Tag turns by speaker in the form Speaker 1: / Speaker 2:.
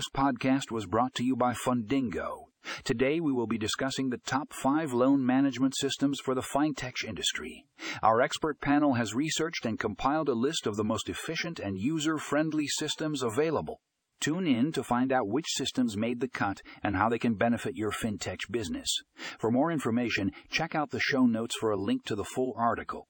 Speaker 1: This podcast was brought to you by Fundingo. Today we will be discussing the top five loan management systems for the fintech industry. Our expert panel has researched and compiled a list of the most efficient and user friendly systems available. Tune in to find out which systems made the cut and how they can benefit your fintech business. For more information, check out the show notes for a link to the full article.